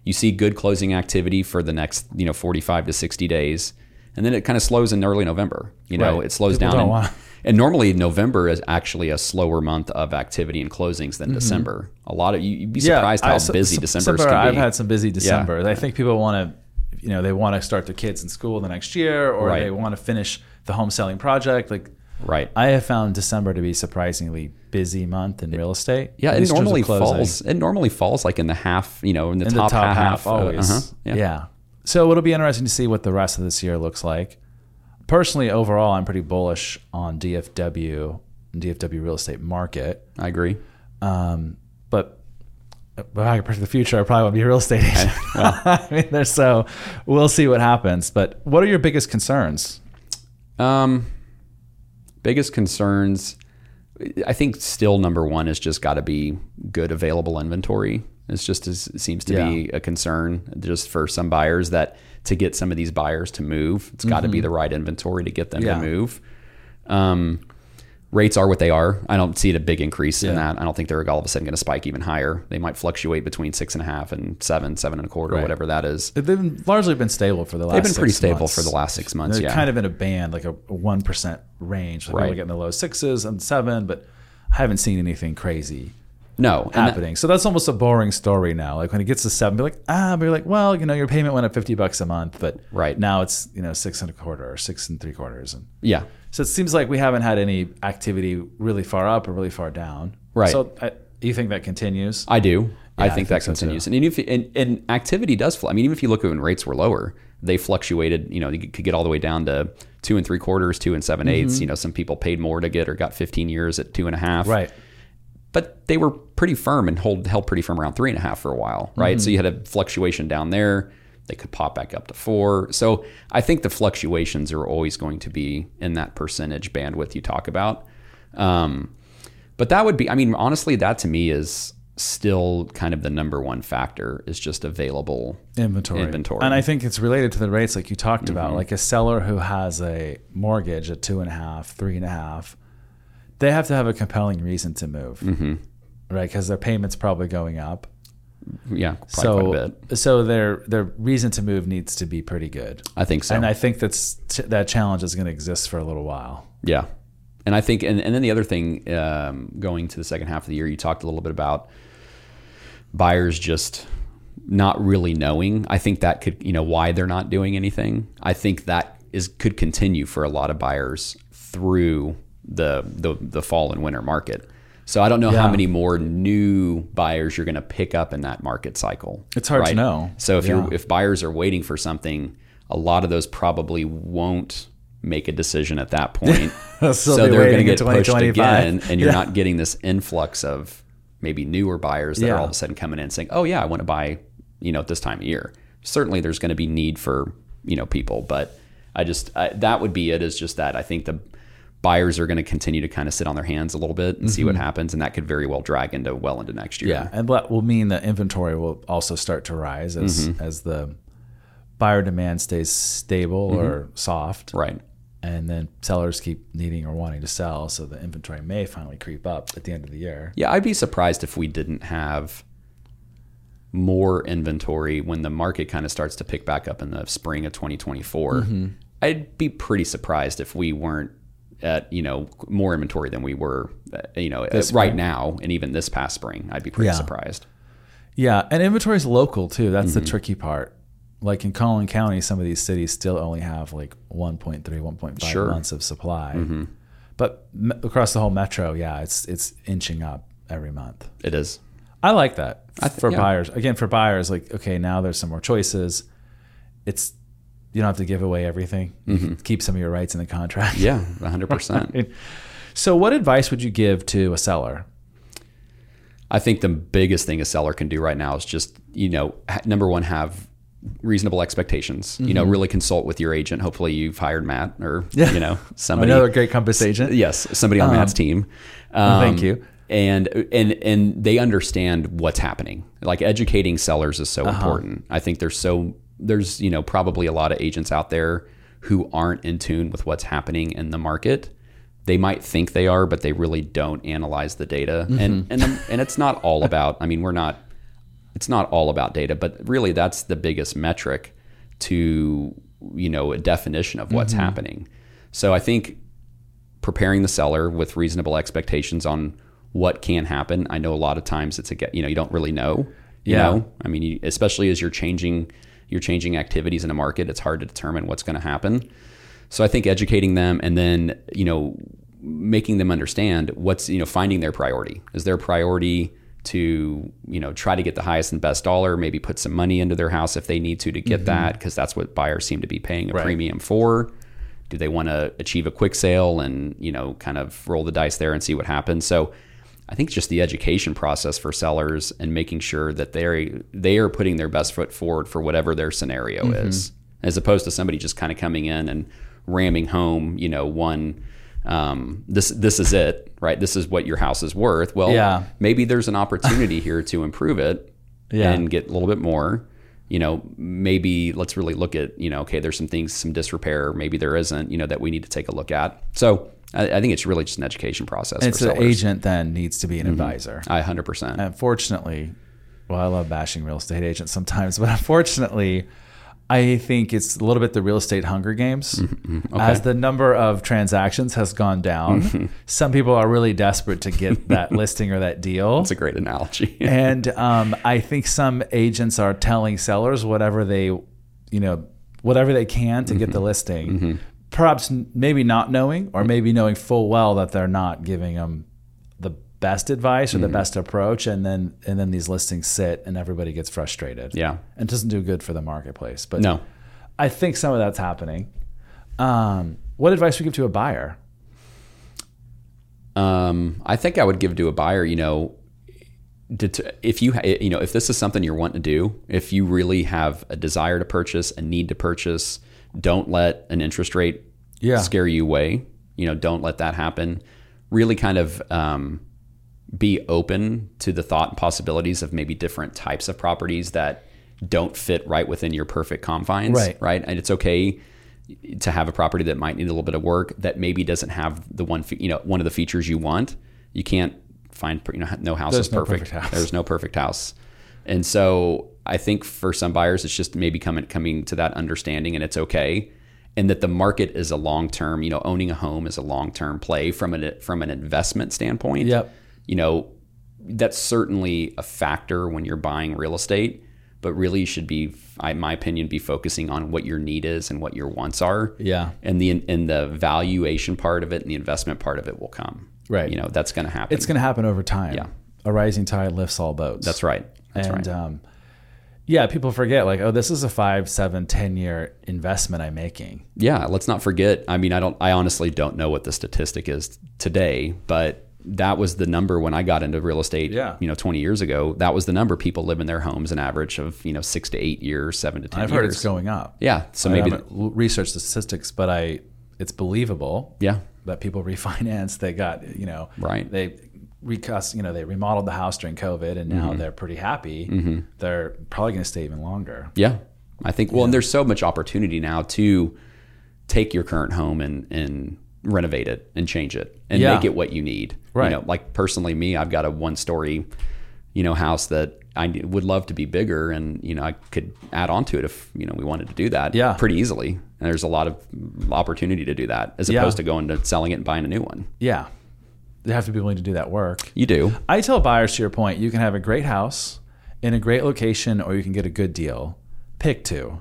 You see good closing activity for the next you know 45 to 60 days. And then it kind of slows in early November. You know, Right. it slows People down. Don't in- want- and normally November is actually a slower month of activity and closings than December. A lot of you, you'd be surprised how I- busy so- December can be. I've had some busy December. Yeah. I think people want to, you know, they want to start their kids in school the next year, or Right. they want to finish the home selling project. Like, right. I have found December to be surprisingly busy month in real estate. yeah, it least in terms of normally falls. It normally falls like in the half, you know, in the, in top, the top half, half, uh, always. uh-huh, yeah. yeah. So it'll be interesting to see what the rest of this year looks like. Personally, overall, I'm pretty bullish on DFW, DFW real estate market. I agree. Um, but but I predict the future, I probably won't be a real estate agent. I mean, there's so we'll see what happens. But what are your biggest concerns? Um, biggest concerns, I think still number one is just got to be good available inventory. It's just as, it seems to be a concern just for some buyers that to get some of these buyers to move, it's got to be the right inventory to get them Mm-hmm. Yeah. to move. Um, rates are what they are. I don't see a big increase in that. I don't think they're all of a sudden going to spike even higher. They might fluctuate between six and a half and seven, seven and a quarter, Right. whatever that is. They've been largely been stable for the last. They've been pretty stable months. for the last six months. They're yeah, kind of in a band, like a one percent range. Like Right. People get in the low sixes and seven, but I haven't seen anything crazy no and that- happening. so that's almost a boring story now. Like when it gets to seven, be like, ah, but you're like, well, you know, your payment went up fifty bucks a month, but Right. now it's you know six and a quarter or six and three quarters, and yeah, so it seems like we haven't had any activity really far up or really far down. Right. So I, you think that continues? I do. I Yeah, I think think that so, too. continues. and if and, and activity does flow. I mean, even if you look at when rates were lower, they fluctuated. You know, you could get all the way down to two and three quarters, two and seven eighths. You know, some people paid more to get or got 15 years at two and a half. right. But they were pretty firm and hold held pretty firm around three and a half for a while. Right. So you had a fluctuation down there. They could pop back up to four. So I think the fluctuations are always going to be in that percentage bandwidth you talk about. Um, but that would be, I mean, honestly, that to me is still kind of the number one factor is just available inventory. Inventory. Mm-hmm. And I think it's related to the rates like you talked about. Like a seller who has a mortgage at two and a half, three and a half, they have to have a compelling reason to move, mm-hmm. right? Because their payment's probably going up. Yeah, so, quite a bit. so their their reason to move needs to be pretty good. I think so. And I think that's that challenge is going to exist for a little while. yeah. And I think, and, and then the other thing, um, going to the second half of the year, you talked a little bit about buyers just not really knowing. I think that could, you know, why they're not doing anything. I think that is could continue for a lot of buyers through the the, the fall and winter market. So I don't know how many more new buyers you're going to pick up in that market cycle. It's hard to know. So if Yeah. you're if buyers are waiting for something, a lot of those probably won't make a decision at that point. So they're going to get pushed again, and you're Yeah. not getting this influx of maybe newer buyers that Yeah. are all of a sudden coming in saying, "Oh yeah, I want to buy," you know, at this time of year. Certainly, there's going to be need for you know people, but I just I, that would be it. Is just that I think the buyers are going to continue to kind of sit on their hands a little bit and see what happens, and that could very well drag into well into next year. Mm-hmm. Yeah, and that will mean that inventory will also start to rise as Mm-hmm. as the buyer demand stays stable Mm-hmm. or soft, Right. and then sellers keep needing or wanting to sell, so the inventory may finally creep up at the end of the year. Yeah, I'd be surprised if we didn't have more inventory when the market kind of starts to pick back up in the spring of 2024. Mm-hmm. I'd be pretty surprised if we weren't at you know more inventory than we were uh, you know uh, right now and even this past spring. I'd be pretty Yeah. surprised. Yeah, and inventory is local too. That's Mm-hmm. the tricky part. Like in Collin County, some of these cities still only have like 1.3, 1.5 Sure. Mm-hmm. months of supply. But me- across the whole metro, yeah, it's it's inching up every month. It is. I like that th- for yeah. buyers. Again, for buyers, like okay, now there's some more choices. It's you don't have to give away everything. Can keep some of your rights in the contract. Mm-hmm. Yeah, 100%. So, what advice would you give to a seller? I think the biggest thing a seller can do right now is just, you know, number one, have reasonable expectations. You know, really consult with your agent. Hopefully, you've hired Matt or Yeah. you know somebody. Another great Compass agent. Yes, somebody on Matt's team. well, thank Um, you. And and and they understand what's happening. Like educating sellers is so important. I think there's so there's you know probably a lot of agents out there who aren't in tune with what's happening in the market. They might think they are, but they really don't analyze the data. And mm-hmm. and um, and it's not all about. I mean, we're not. It's not all about data, but really that's the biggest metric to you know a definition of what's mm-hmm. happening. So I think preparing the seller with reasonable expectations on what can happen. I know a lot of times it's a you know, you don't really know, you Yeah. know, I mean, you, especially as you're changing, you're changing activities in a market, it's hard to determine what's going to happen. So I think educating them and then, you know, making them understand what's, you know, finding their priority. Is their priority to, you know, try to get the highest and best dollar, maybe put some money into their house if they need to to get mm-hmm. that because that's what buyers seem to be paying a Right. premium for do they want to achieve a quick sale and you know kind of roll the dice there and see what happens so i think just the education process for sellers and making sure that they they are putting their best foot forward for whatever their scenario Mm-hmm. is as opposed to somebody just kind of coming in and ramming home you know one um, this this is it right this is what your house is worth well Yeah. maybe there's an opportunity here to improve it Yeah. and get a little bit more you know maybe let's really look at you know okay there's some things some disrepair maybe there isn't you know that we need to take a look at so i, I think it's really just an education process And for so the Mm-hmm. agent then needs to be an advisor. i 100% Unfortunately, well, I love bashing real estate agents sometimes, but unfortunately, I think it's a little bit the real estate Hunger Games. Mm-hmm. As the number of transactions has gone down, some people are really desperate to get that listing or that deal. it's a great analogy and um, I think some agents are telling sellers whatever they, you know, whatever they can to Mm-hmm. get the listing. Perhaps maybe not knowing, or maybe knowing full well that they're not giving them the best advice or Mm-hmm. the best approach, and then and then these listings sit, and everybody gets frustrated. yeah and it doesn't do good for the marketplace. But no I think some of that's happening. Um, what advice would you give to a buyer? um, i think i would give to a buyer you know if you you know if this is something you're wanting to do if you really have a desire to purchase a need to purchase don't let an interest rate Yeah. scare you away you know don't let that happen really kind of um, be open to the thought and possibilities of maybe different types of properties that don't fit right within your perfect confines Right. right and it's okay to have a property that might need a little bit of work that maybe doesn't have the one you know one of the features you want you can't find you know no house There's is no perfect, perfect house. there's no perfect house and so i think for some buyers it's just maybe coming coming to that understanding and it's okay and that the market is a long term. You know, owning a home is a long term play from an from an investment standpoint. Yep. You know, that's certainly a factor when you're buying real estate, but really you should be, in my opinion, be focusing on what your need is and what your wants are. Yeah. And the and the valuation part of it and the investment part of it will come. Right. You know, that's going to happen. It's going to happen over time. Yeah. A rising tide lifts all boats. That's right. That's and right. um, yeah, people forget like, oh, this is a five, seven, ten year investment I'm making. yeah, let's not forget. I mean, I don't. I honestly don't know what the statistic is today, but that was the number when I got into real estate. Yeah. You know, 20 years ago. That was the number people live in their homes an average of you know six to eight years, seven to 10 I've years. heard it's going up. Yeah. So I maybe. haven't l- researched the statistics, but I it's believable yeah. that people refinance. They got you know Right. They recuss you know they remodeled the house during COVID, and Mm-hmm. now they're pretty happy. They're probably going to stay even longer. Yeah. I think. Well, and there's so much opportunity now to take your current home and and renovate it and change it and Yeah. make it what you need. Right. You know, like personally, me, I've got a one story, you know, house that I would love to be bigger, and you know, I could add on to it if you know we wanted to do that. Yeah. Pretty easily, and there's a lot of opportunity to do that as Yeah. opposed to going to selling it and buying a new one. Yeah, they have to be willing to do that work. You do. I tell buyers to your point, you can have a great house in a great location, or you can get a good deal. Pick two.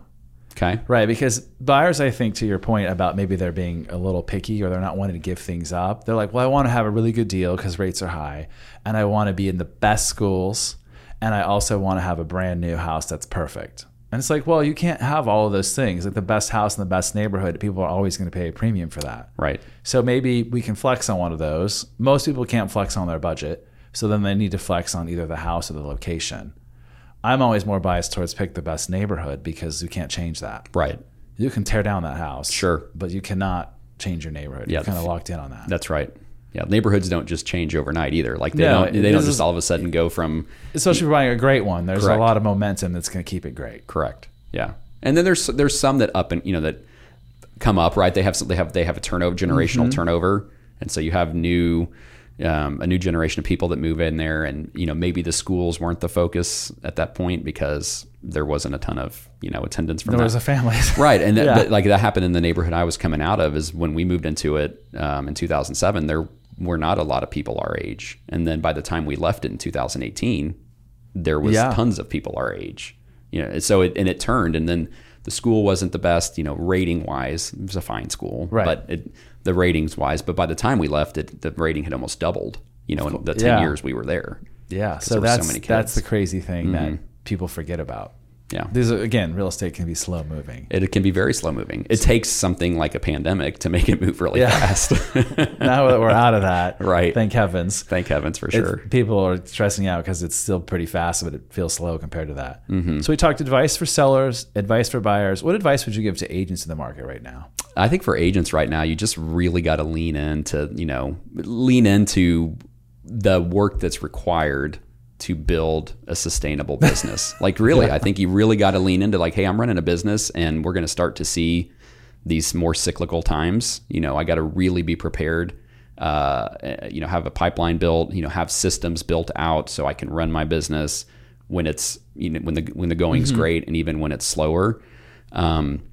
Okay. Right, because buyers, I think, to your point about maybe they're being a little picky or they're not wanting to give things up. They're like, well, I want to have a really good deal because rates are high, and I want to be in the best schools, and I also want to have a brand new house that's perfect. And it's like, well, you can't have all of those things. Like the best house in the best neighborhood, people are always going to pay a premium for that. Right. So maybe we can flex on one of those. Most people can't flex on their budget, so then they need to flex on either the house or the location. I'm always more biased towards pick the best neighborhood because you can't change that. Right. You can tear down that house, Sure. but you cannot change your neighborhood. Yeah, You're kind of locked in on that. That's right. Yeah, neighborhoods don't just change overnight either. Like they No, don't they don't is- just all of a sudden go from Especially for buying a great one, there's Correct. a lot of momentum that's going to keep it great. correct. Yeah, and then there's there's some that up and you know that come up right. They have some, they have they have a turnover generational Mm-hmm. turnover, and so you have new um, a new generation of people that move in there, and you know maybe the schools weren't the focus at that point because there wasn't a ton of you know attendance from There that. was a family. Right, and that, Yeah. like that happened in the neighborhood I was coming out of. Is when we moved into it um, in 2007. There were not a lot of people our age, and then by the time we left it in 2018, there was Yeah. tons of people our age. You know, so it and it turned, and then the school wasn't the best. You know, rating wise, it was a fine school, Right. but it, the ratings wise. But by the time we left it, the rating had almost doubled. You know, in the 10 Yeah. years we were there. yeah, so there were so that's that's the. Mm-hmm. crazy thing that people forget about. Yeah. These are, again, real estate can be slow moving. It can be very slow moving. It takes something like a pandemic to make it move really Yeah. fast. now that we're out of that, Right. Thank heavens. Thank heavens for It's- sure. people are stressing out because it's still pretty fast, but it feels slow compared to that. Mm-hmm. So we talked advice for sellers, advice for buyers. What advice would you give to agents in the market right now? I think for agents right now, you just really got to lean into, you know, lean into the work that's required to build a sustainable business. like really, I think you really got to lean into like, hey, I'm running a business and we're going to start to see these more cyclical times. You know, I got to really be prepared. Uh, you know, have a pipeline built. You know, have systems built out so I can run my business when it's you know when the when the going's great and even when it's slower. Um,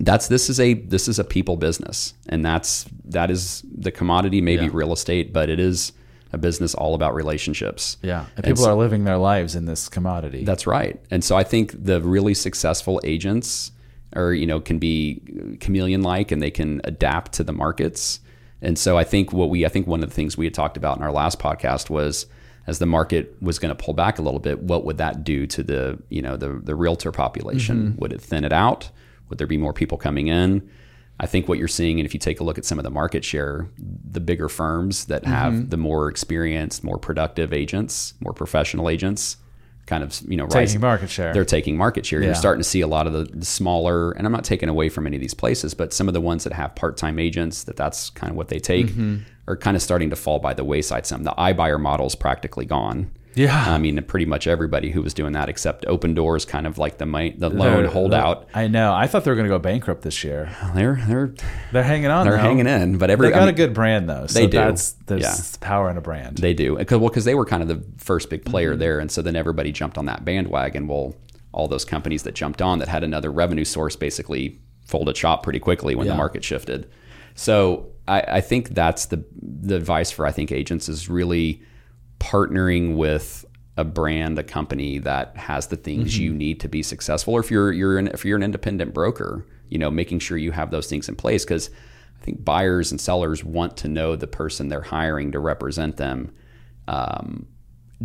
that's this is a this is a people business and that's that is the commodity maybe Yeah. real estate but it is a business all about relationships. Yeah. And And people so- are living their lives in this commodity. that's right. And so i think the really successful agents are you know can be chameleon like and they can adapt to the markets. And so i think what we i think one of the things we had talked about in our last podcast was as the market was going to pull back a little bit what would that do to the you know the the realtor population? Mm-hmm. Would it thin it out? Would there be more people coming in I think what you're seeing, and if you take a look at some of the market share, the bigger firms that have the more experienced, more productive agents, more professional agents, kind of you know taking rising, market share. they're taking market share. Yeah. You're starting to see a lot of the, the smaller, and I'm not taking away from any of these places, but some of the ones that have part-time agents that that's kind of what they take Mm-hmm. are kind of starting to fall by the wayside. Some the iBuyer model is practically gone. Yeah. I mean, pretty much everybody who was doing that, except Open Doors, kind of like the the loan They're- holdout. I know. I thought they were going to go bankrupt this year. They're they're They're hanging on. they're though. hanging in, but every They I got mean, a good brand though. So They do. That's there's Yeah. power in a brand. They do because well, because they were kind of the first big player Mm-hmm. there, and so then everybody jumped on that bandwagon. Well, all those companies that jumped on that had another revenue source basically folded shop pretty quickly when Yeah. the market shifted. So I, I think that's the the advice for I think agents is really partnering with a brand, a company that has the things Mm-hmm. you need to be successful. Or if you're you're an, if you're an independent broker, you know, making sure you have those things in place because I think buyers and sellers want to know the person they're hiring to represent them um,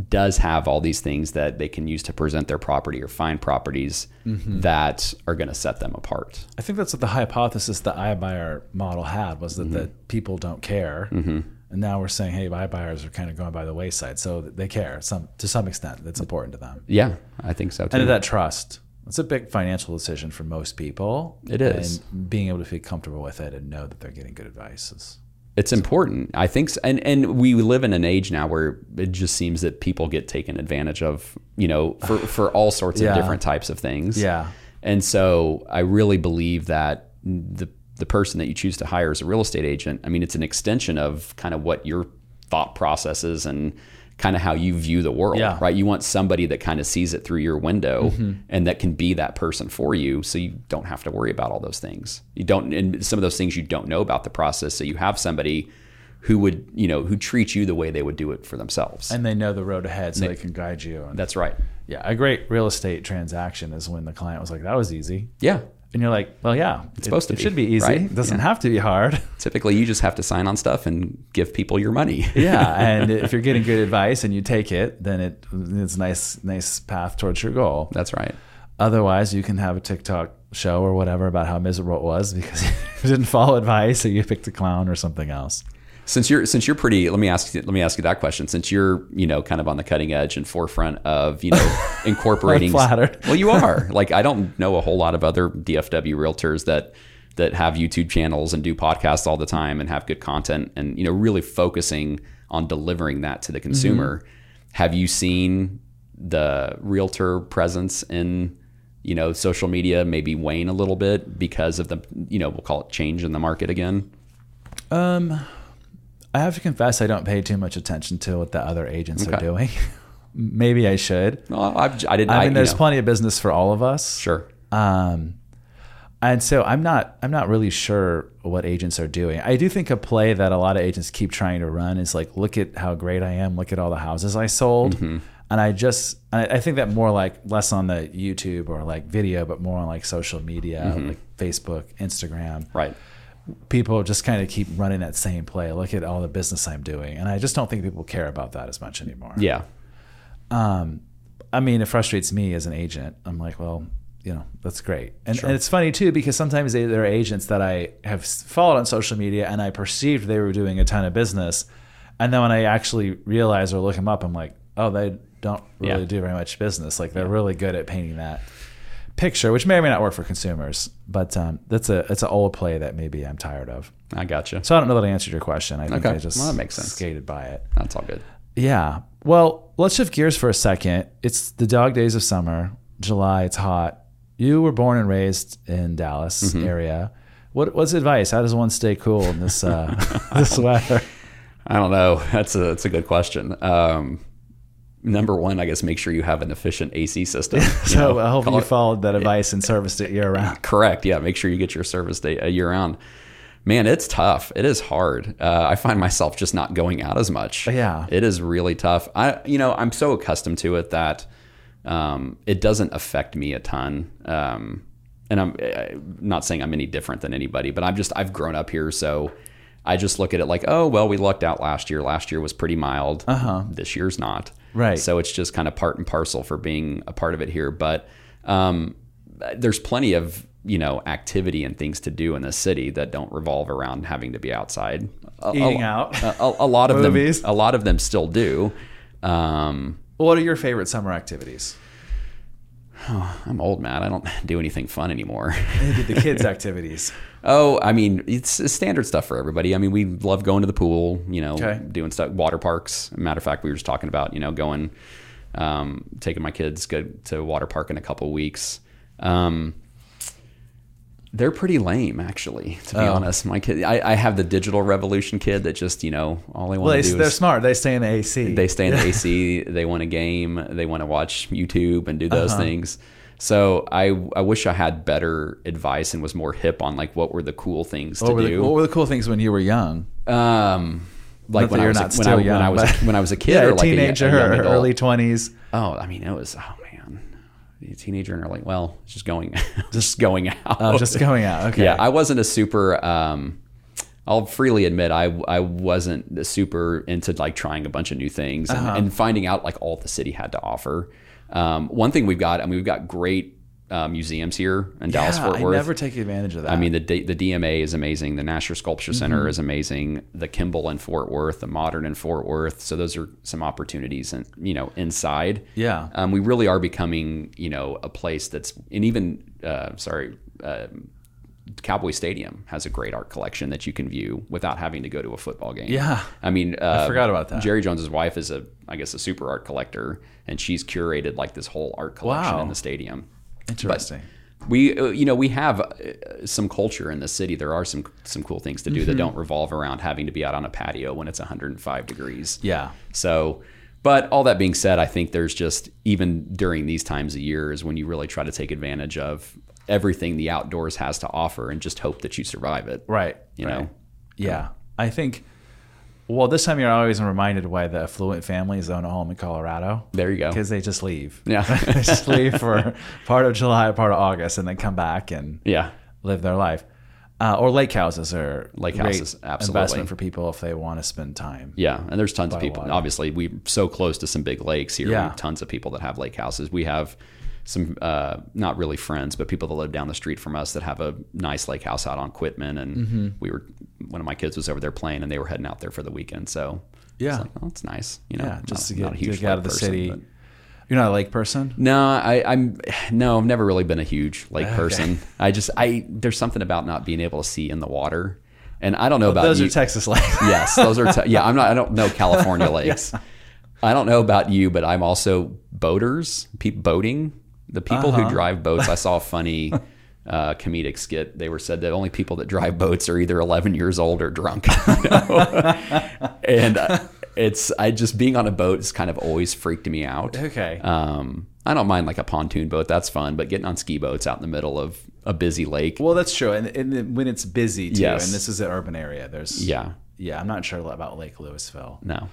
does have all these things that they can use to present their property or find properties Mm-hmm. that are going to set them apart. I think that's what the hypothesis the iBuyer model had was that, that people don't care. And now we're saying, hey, iBuyers are kind of going by the wayside. So they care some to some extent. That's important to them. Yeah, I think so too. And that trust. It's a big financial decision for most people. It is. And being able to feel comfortable with it and know that they're getting good advice is it's important. I think, so. and and we live in an age now where it just seems that people get taken advantage of, you know, for for all sorts Yeah. of different types of things. Yeah. And so I really believe that the the person that you choose to hire as a real estate agent, I mean, it's an extension of kind of what your thought processes and kind of how you view the world, Yeah. right? You want somebody that kind of sees it through your window mm-hmm. and that can be that person for you so you don't have to worry about all those things. You don't and some of those things you don't know about the process, so you have somebody who would, you know, who treats you the way they would do it for themselves. and they know the road ahead so they, can guide you. And That's right. yeah, a great real estate transaction is when the client was like, that was easy. Yeah. And you're like, well, yeah, it's supposed to it be, should be easy. right? It doesn't Yeah. have to be hard. Typically you just have to sign on stuff and give people your money. yeah, and if you're getting good advice and you take it, then it it's a nice nice path towards your goal. That's right. Otherwise, you can have a TikTok show or whatever about how miserable it was because you didn't follow advice or you picked a clown or something else. Since you're since you're pretty, let me ask you, let me ask you that question. Since you're you know kind of on the cutting edge and forefront of you know incorporating. Flattered. Well, you are. like I don't know a whole lot of other DFW realtors that that have YouTube channels and do podcasts all the time and have good content and you know really focusing on delivering that to the consumer. Have you seen the realtor presence in you know social media maybe wane a little bit because of the you know we'll call it change in the market again? Um, I have to confess, I don't pay too much attention to what the other agents are doing. Maybe I should. Well, I've, I didn't. I mean, you there's know, plenty of business for all of us. Sure. Um, and so I'm not I'm not really sure what agents are doing. I do think a play that a lot of agents keep trying to run is like, look at how great I am. Look at all the houses I sold. Mm-hmm. And I just I I think that more like less on the YouTube or like video, but more on like social media, Mm-hmm. like Facebook, Instagram. Right. People just kind of keep running that same play. Look at all the business I'm doing, and I just don't think people care about that as much anymore. Yeah. Um, I mean, it frustrates me as an agent. I'm like, well, you know, that's great. And, and it's funny too, because sometimes they, there are agents that I have followed on social media and I perceived they were doing a ton of business. And then when I actually realize or look them up, I'm like, oh, they don't really Yeah. do very much business. Like they're really good at painting that picture, which may or may not work for consumers. But um, that's a it's an old play that maybe I'm tired of. I gotcha. So I don't know that I answered your question. I think Okay. I just Well, that makes sense. skated by it. That's all good. Yeah. Well, let's shift gears for a second. It's the dog days of summer, July. It's hot. You were born and raised in Dallas Mm-hmm. area. What, what's advice? How does one stay cool in this uh, this weather? I don't know. That's a that's a good question. Um, number one, I guess make sure you have an efficient AC system. So know, I hope you it- followed that advice and serviced it year round. Correct. Yeah. Make sure you get your service day a year round. Man, it's tough. It is hard. Uh, I find myself just not going out as much. Yeah. It is really tough. I, you know, I'm so accustomed to it that um, it doesn't affect me a ton. Um, and I'm, I'm not saying I'm any different than anybody, but I'm just I've grown up here, so I just look at it like, oh well, we lucked out last year. Last year was pretty mild. Uh-huh. This year's not. Right. So it's just kind of part and parcel for being a part of it here. But um, there's plenty of you know activity and things to do in the city that don't revolve around having to be outside. A- a- Eating out. A, a- a lot of Movies. them. A lot of them still do. Um, What are your favorite summer activities? I'm old, man. I don't do anything fun anymore. The kids' activities. Oh, I mean, it's, standard stuff for everybody. I mean, we love going to the pool, you know, Okay. doing stuff, water parks. Matter of fact, we were just talking about, you know, going, um, taking my kids go to water park in a couple weeks. Um, they're pretty lame, actually, to be Oh. honest. My kid, I, I have the digital revolution kid that just, you know, all they want Well, to do they're is smart. They stay in the AC. they stay in the AC. They want a game. They want to watch YouTube and do those Uh-huh. things. So I I wish I had better advice and was more hip on like what were the cool things What to were, the, do. what were the cool things when you were young? Um, like when I was a, when, I, young, when I was when I was a kid Yeah, or a like a- a teenager young adult. early twenties. Oh, I mean, it was oh man, a teenager and early. Well, just going, just going out. Oh, just going out. Okay. Yeah, I wasn't a super. Um, I'll freely admit I I wasn't super into like trying a bunch of new things and, Uh-huh. and finding out like all the city had to offer. Um, one thing we've got, I mean, we've got great uh, museums here in Dallas Yeah, Fort I Worth. never take advantage of that. I mean, the D- the DMA is amazing. The Nasher Sculpture Center Mm-hmm. is amazing. The Kimbell in Fort Worth, the Modern in Fort Worth. So those are some opportunities, and you know, inside. Yeah. Um, we really are becoming, you know, a place that's, and even, uh, sorry, uh, Cowboy Stadium has a great art collection that you can view without having to go to a football game. Yeah. I mean, uh, I forgot about that. Jerry Jones's wife is a, I guess, a super art collector, and she's curated like this whole art collection Wow. in the stadium Interesting. we uh, you know we have uh, some culture in the city there are some some cool things to do Mm-hmm. that don't revolve around having to be out on a patio when it's 105 degrees yeah. so but all that being said i think there's just even during these times of year is when you really try to take advantage of everything the outdoors has to offer and just hope that you survive it Right. you right. know Yeah. I think. Well, this time you're always reminded why the affluent families own a home in Colorado. there you go Because they just leave. Yeah. they just leave for part of July, part of August, and then come back and yeah live their life. Uh, or lake houses are Lake houses, absolutely. investment for people if they want to spend time. Yeah, and there's tons of people. Obviously, we're so close to some big lakes here. Yeah. We have tons of people that have lake houses. We have some uh, not really friends, but people that live down the street from us that have a nice lake house out on Quitman. And Mm-hmm. we were one of my kids was over there playing, and they were heading out there for the weekend. So Yeah. it's like, oh, it's nice. You know, Yeah, just not- to get, a huge out of the person, city. but- You're not a lake person? no, I, I'm no, I've never really been a huge lake person. I just I there's something about not being able to see in the water, and I don't know about Those you. are Texas lakes. yes, those are. Te- yeah, I'm not. I don't know California lakes. I don't know about you, but I'm also boaters. Pe- boating. The people Uh-huh. who drive boats. I saw a funny uh, comedic skit. They were said that only people that drive boats are either 11 years old or drunk. And uh, it's I just being on a boat has kind of always freaked me out. Okay. Um, I don't mind like a pontoon boat. That's fun, but getting on ski boats out in the middle of a busy lake. Well, that's true, and, and when it's busy too, Yes. and this is an urban area. There's yeah. yeah. I'm not sure about Lake Lewisville. No.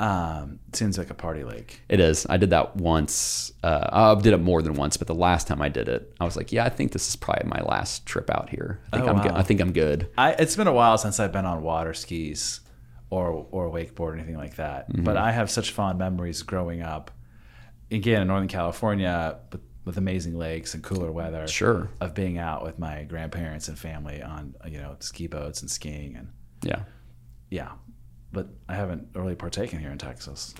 Um, it seems like a party lake. It is. I did that once. Uh, I did it more than once, but the last time I did it, I was like, "Yeah, I think this is probably my last trip out here. I think Oh, I'm. wow. Good. I think I'm good." I it's been a while since I've been on water skis or or wakeboard or anything like that. Mm-hmm. But I have such fond memories growing up. Again, in Northern California, with, with amazing lakes and cooler weather. Sure. Of being out with my grandparents and family on you know ski boats and skiing and Yeah. yeah. But I haven't really partaken here in Texas.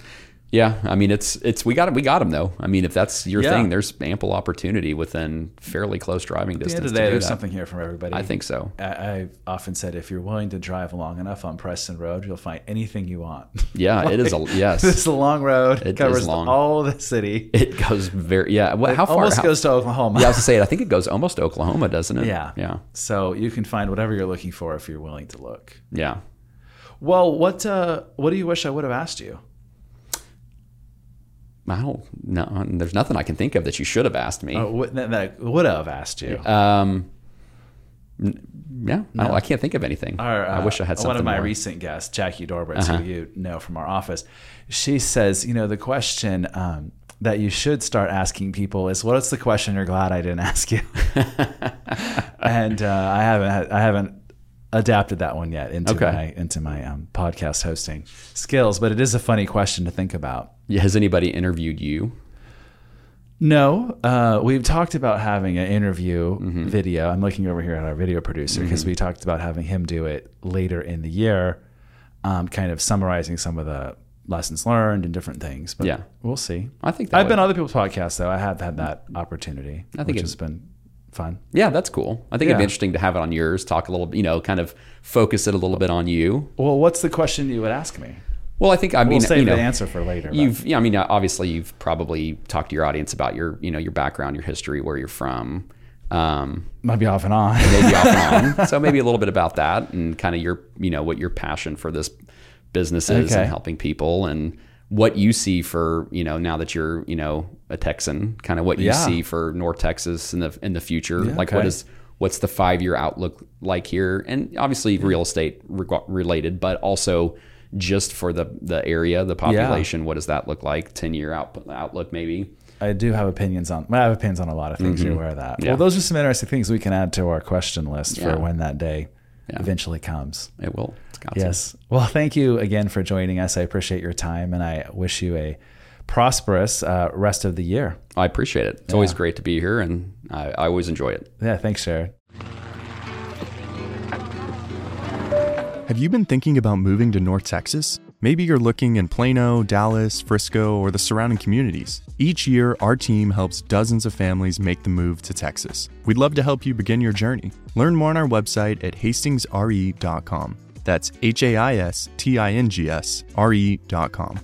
Yeah. I mean, it's it's we got it. We got them though. I mean, if that's your Yeah. thing, there's ample opportunity within fairly close driving At the distance. end of the day, there's that. something here for everybody. I think so. I, I've often said if you're willing to drive long enough on Preston Road, you'll find anything you want. Yeah, it is a yes. this is a long road. It covers long. all the city. It goes very yeah. What, how far? Almost how- goes to Oklahoma. yeah, I was to say it. I think it goes almost to Oklahoma, doesn't it? yeah. Yeah. So you can find whatever you're looking for if you're willing to look. Yeah. Well, what uh, what do you wish I would have asked you? I don't. No, there's nothing I can think of that you should have asked me. Uh, what, that, I would have asked you. Um, yeah, I, don't- I can't think of anything. Our, I uh, wish I had something One of my more. recent guests, Jackie Dorbitz, Uh-huh. who you know from our office, she says, you know, the question um, that you should start asking people is, "What's the question you're glad I didn't ask you?" and uh, I haven't, I haven't adapted that one yet into Okay. my into my um, podcast hosting skills, but it is a funny question to think about. Has anybody interviewed you? No, uh, we've talked about having an interview Mm-hmm. video. I'm looking over here at our video producer because we talked about having him do it later in the year, um, kind of summarizing some of the lessons learned and different things. But Yeah. we'll see. I think that I've would- been on other people's podcasts though. I have had that opportunity, I think which it- has been fun. Yeah, that's cool. I think it'd be interesting to have it on yours. Talk a little, you know, kind of focus it a little bit on you. Well, what's the question you would ask me? Well, I think I mean, We'll save you know, the answer for later. but- You've, yeah, I mean, obviously, you've probably talked to your audience about your, you know, your background, your history, where you're from. Um, might be off and on. maybe off and on. So maybe a little bit about that and kind of your, you know, what your passion for this business is Okay. and helping people and what you see for you know now that you're you know a Texan, kind of what you Yeah. see for North Texas in the in the future. Yeah, like okay. what is what's the five year outlook like here, and obviously real estate reg- related, but also just for the the area, the population. What does that look like? Ten year out, outlook maybe. I do have opinions on. Well, I have opinions on a lot of things. You're aware of that. Mm-hmm. Yeah. Well, those are some interesting things we can add to our question list Yeah. for when that day Yeah. eventually comes. It will. It's got to. Yes. Well, thank you again for joining us. I appreciate your time, and I wish you a prosperous uh, rest of the year. I appreciate it. It's always great to be here, and I, I always enjoy it. Yeah. Thanks, Jared. Have you been thinking about moving to North Texas? Maybe you're looking in Plano, Dallas, Frisco, or the surrounding communities. Each year, our team helps dozens of families make the move to Texas. We'd love to help you begin your journey. Learn more on our website at haistingsre.com. That's H A I S T I N G S R E.com.